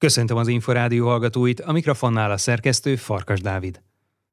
Köszöntöm az Inforádió hallgatóit, a mikrofonnál a szerkesztő Farkas Dávid.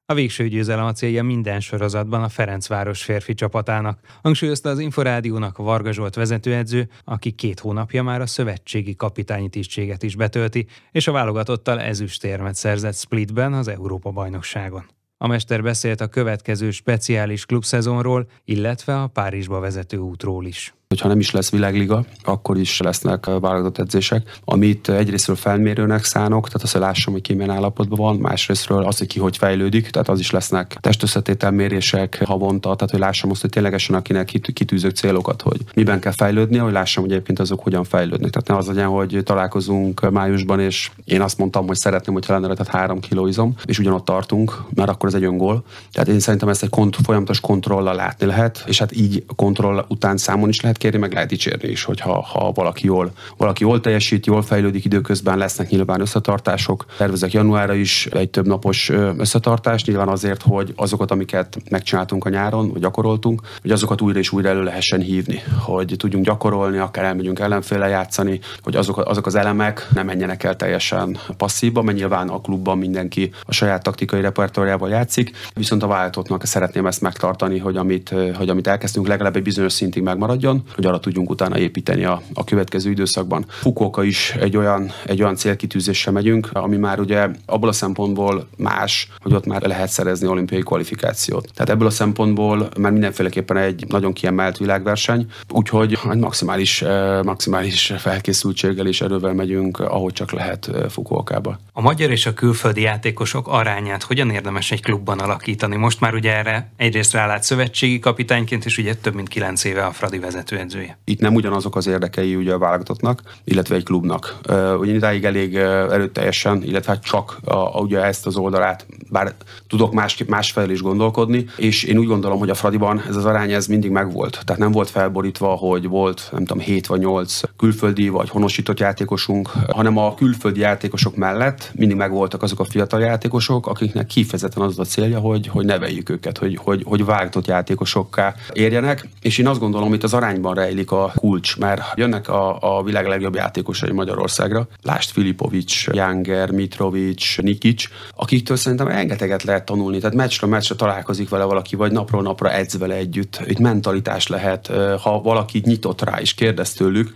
A végső győzelem a célja minden sorozatban a Ferencváros férfi csapatának, hangsúlyozta az Inforádiónak Varga Zsolt vezetőedző, aki két hónapja már a szövetségi kapitányi tisztséget is betölti, és a válogatottal ezüstérmet szerzett Splitben az Európa-bajnokságon. A mester beszélt a következő speciális klubszezonról, illetve a Párizsba vezető útról is hogyha nem is lesz világliga, akkor is lesznek válogatott edzések, amit egyrésztről felmérőnek szánok, tehát azt, hogy lássam, hogy ki milyen állapotban van, másrésztről az, hogy ki hogy fejlődik, tehát az is lesznek testösszetételmérések havonta, tehát hogy lássam azt, hogy ténylegesen akinek kitűzök célokat, hogy miben kell fejlődni, hogy lássam, hogy egyébként azok hogyan fejlődnek. Tehát ne az legyen, hogy találkozunk májusban, és én azt mondtam, hogy szeretném, hogy lenne tehát három kiló izom, és ugyanott tartunk, mert akkor ez egy öngól. Tehát én szerintem ezt egy kont- folyamatos kontrollal látni lehet, és hát így kontroll után számon is lehet lehet kérni, meg lehet dicsérni is, hogyha ha valaki jól, valaki jól teljesít, jól fejlődik időközben, lesznek nyilván összetartások. Tervezek januárra is egy több napos összetartást, nyilván azért, hogy azokat, amiket megcsináltunk a nyáron, vagy gyakoroltunk, hogy azokat újra és újra elő lehessen hívni, hogy tudjunk gyakorolni, akár elmegyünk ellenféle játszani, hogy azok, azok az elemek nem menjenek el teljesen passzívba, mert nyilván a klubban mindenki a saját taktikai repertoárjával játszik, viszont a váltottnak szeretném ezt megtartani, hogy amit, hogy amit elkezdtünk, legalább egy bizonyos szintig megmaradjon, hogy arra tudjunk utána építeni a, a következő időszakban. Fukuoka is egy olyan, egy olyan célkitűzéssel megyünk, ami már ugye abból a szempontból más, hogy ott már lehet szerezni olimpiai kvalifikációt. Tehát ebből a szempontból már mindenféleképpen egy nagyon kiemelt világverseny, úgyhogy egy maximális, eh, maximális felkészültséggel és erővel megyünk, ahogy csak lehet eh, Fukuokába. A magyar és a külföldi játékosok arányát hogyan érdemes egy klubban alakítani? Most már ugye erre egyrészt rálát szövetségi kapitányként, és ugye több mint kilenc éve a Fradi vezető edzője. Itt nem ugyanazok az érdekei ugye a válogatottnak, illetve egy klubnak. Ugye idáig elég erőteljesen, illetve hát csak a, a, ugye ezt az oldalát, bár tudok másképp másfelé is gondolkodni, és én úgy gondolom, hogy a Fradiban ez az arány ez mindig megvolt. Tehát nem volt felborítva, hogy volt, nem tudom, 7 vagy 8 külföldi vagy honosított játékosunk, hanem a külföldi játékosok mellett mindig megvoltak azok a fiatal játékosok, akiknek kifejezetten az a célja, hogy, hogy neveljük őket, hogy, hogy, hogy vágtott játékosokká érjenek. És én azt gondolom, itt az arányban abban rejlik a kulcs, mert jönnek a, a világ legjobb játékosai Magyarországra. Lást Filipovics, Janger, Mitrovic, Nikic, akiktől szerintem rengeteget lehet tanulni. Tehát meccsről meccsre találkozik vele valaki, vagy napról napra edz vele együtt. Itt mentalitás lehet, ha valaki nyitott rá és kérdez tőlük,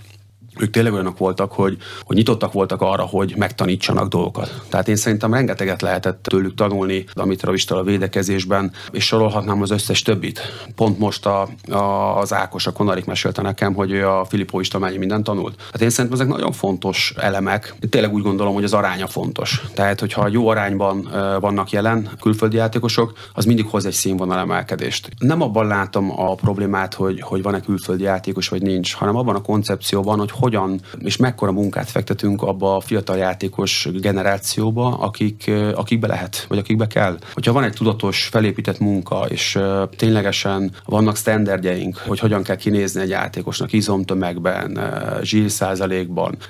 ők tényleg olyanok voltak, hogy, hogy nyitottak voltak arra, hogy megtanítsanak dolgokat. Tehát én szerintem rengeteget lehetett tőlük tanulni, amit Ravistal a védekezésben, és sorolhatnám az összes többit. Pont most a, a, az Ákos, a Konarik mesélte nekem, hogy a Filippo is mennyi mindent tanult. Tehát én szerintem ezek nagyon fontos elemek. Én tényleg úgy gondolom, hogy az aránya fontos. Tehát, hogyha jó arányban vannak jelen külföldi játékosok, az mindig hoz egy színvonal emelkedést. Nem abban látom a problémát, hogy, hogy van-e külföldi játékos, vagy nincs, hanem abban a koncepcióban, hogy hogyan és mekkora munkát fektetünk abba a fiatal játékos generációba, akik, akikbe lehet, vagy akikbe kell. Hogyha van egy tudatos, felépített munka, és ténylegesen vannak standardjeink, hogy hogyan kell kinézni egy játékosnak izomtömegben, zsír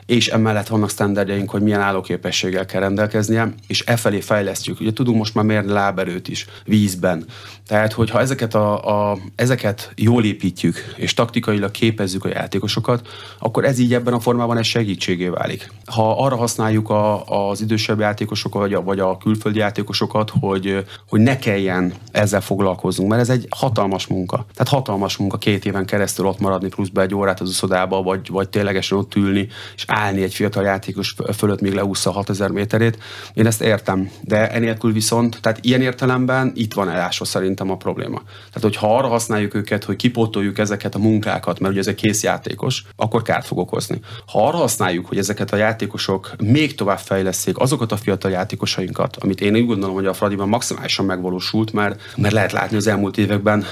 és emellett vannak standardjeink, hogy milyen állóképességgel kell rendelkeznie, és e felé fejlesztjük. Ugye tudunk most már mérni láberőt is vízben. Tehát, hogyha ezeket, a, a, ezeket jól építjük, és taktikailag képezzük a játékosokat, akkor ez így ebben a formában ez segítségé válik. Ha arra használjuk a, az idősebb játékosokat, vagy a, vagy a külföldi játékosokat, hogy, hogy ne kelljen ezzel foglalkoznunk, mert ez egy hatalmas munka. Tehát hatalmas munka két éven keresztül ott maradni, pluszba egy órát az uszodába, vagy, vagy ténylegesen ott ülni, és állni egy fiatal játékos fölött, még leúszza 6000 méterét. Én ezt értem, de enélkül viszont, tehát ilyen értelemben itt van elásva szerintem a probléma. Tehát, hogyha arra használjuk őket, hogy kipótoljuk ezeket a munkákat, mert ugye ez egy kész játékos, akkor kárt fog okozni. Ha arra használjuk, hogy ezeket a játékosok még tovább fejleszték azokat a fiatal játékosainkat, amit én úgy gondolom, hogy a Fradiban maximálisan megvalósult, mert, mert lehet látni az elmúlt években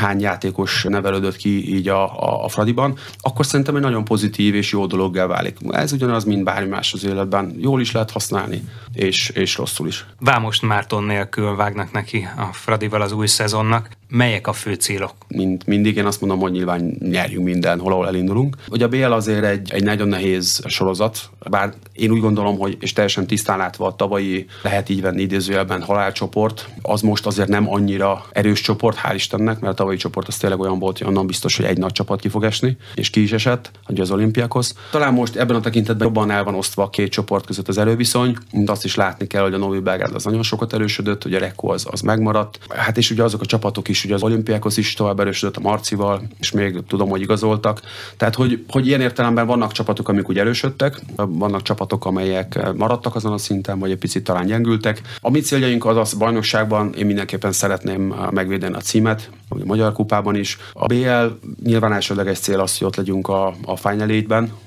hány játékos nevelődött ki így a, a, a Fradiban, akkor szerintem egy nagyon pozitív és jó dologgá válik. Ez ugyanaz, mint bármi más az életben. Jól is lehet használni, és, és rosszul is. Vámost Márton nélkül vágnak neki a Fradival az új szezonnak. Melyek a fő célok? Mint mindig, én azt mondom, hogy nyilván nyerjünk minden, ahol elindulunk. Ugye a BL azért egy, egy nagyon nehéz sorozat, bár én úgy gondolom, hogy és teljesen tisztán látva a tavalyi, lehet így venni idézőjelben halálcsoport, az most azért nem annyira erős csoport, hál' Istennek, mert a tavalyi csoport az tényleg olyan volt, hogy onnan biztos, hogy egy nagy csapat ki fog esni, és ki is esett, hogy az olimpiákhoz. Talán most ebben a tekintetben jobban el van osztva a két csoport között az előviszony, mint azt is látni kell, hogy a Novi Belgrád az nagyon sokat erősödött, hogy a Rekko az, az megmaradt. Hát és ugye azok a csapatok is, ugye az olimpiákhoz is tovább erősödött a Marcival, és még tudom, hogy igazoltak. Tehát, hogy, hogy ilyen értelemben vannak csapatok, amik úgy erősödtek, vannak csapatok, amelyek maradtak azon a szinten, vagy egy picit talán gyengültek. A mi céljaink az az bajnokságban, én mindenképpen szeretném megvédeni a címet, a Magyar Kupában is. A BL nyilván elsődleges cél az, hogy ott legyünk a, a Final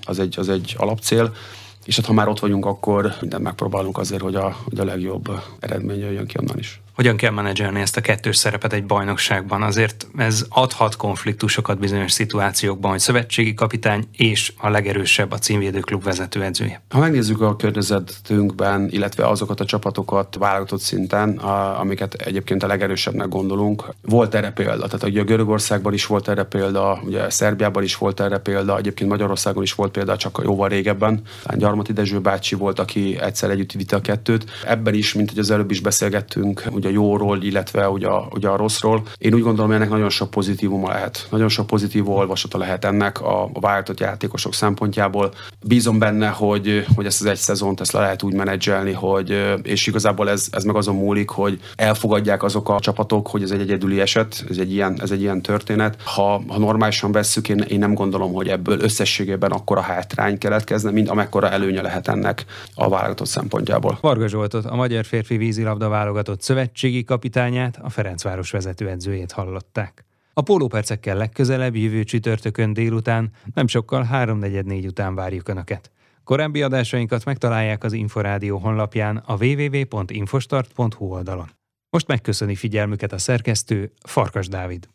az egy, az egy alapcél, és hát ha már ott vagyunk, akkor mindent megpróbálunk azért, hogy a, hogy a legjobb eredmény jöjjön ki onnan is hogyan kell menedzselni ezt a kettős szerepet egy bajnokságban. Azért ez adhat konfliktusokat bizonyos szituációkban, hogy szövetségi kapitány és a legerősebb a címvédőklub vezetőedzője. Ha megnézzük a környezetünkben, illetve azokat a csapatokat válogatott szinten, a, amiket egyébként a legerősebbnek gondolunk, volt erre példa. Tehát ugye a Görögországban is volt erre példa, ugye Szerbiában is volt erre példa, egyébként Magyarországon is volt példa, csak jóval régebben. Gyarmati Dezső bácsi volt, aki egyszer együtt vitte a kettőt. Ebben is, mint hogy az előbb is beszélgettünk, ugye a jóról, illetve ugye a, ugye a rosszról. Én úgy gondolom, hogy ennek nagyon sok pozitívuma lehet. Nagyon sok pozitív olvasata lehet ennek a, a váltott játékosok szempontjából. Bízom benne, hogy, hogy ezt az egy szezont ezt le lehet úgy menedzselni, hogy, és igazából ez, ez meg azon múlik, hogy elfogadják azok a csapatok, hogy ez egy egyedüli eset, ez egy ilyen, ez egy ilyen történet. Ha, ha normálisan vesszük, én, én nem gondolom, hogy ebből összességében akkora hátrány keletkezne, mint amekkora előnye lehet ennek a válogatott szempontjából. Varga Zsoltot, a Magyar Férfi Vízilabda válogatott szövetség szövetségi kapitányát, a Ferencváros vezetőedzőjét hallották. A pólópercekkel legközelebb jövő csütörtökön délután, nem sokkal 3.44 után várjuk Önöket. Korábbi adásainkat megtalálják az Inforádió honlapján a www.infostart.hu oldalon. Most megköszöni figyelmüket a szerkesztő Farkas Dávid.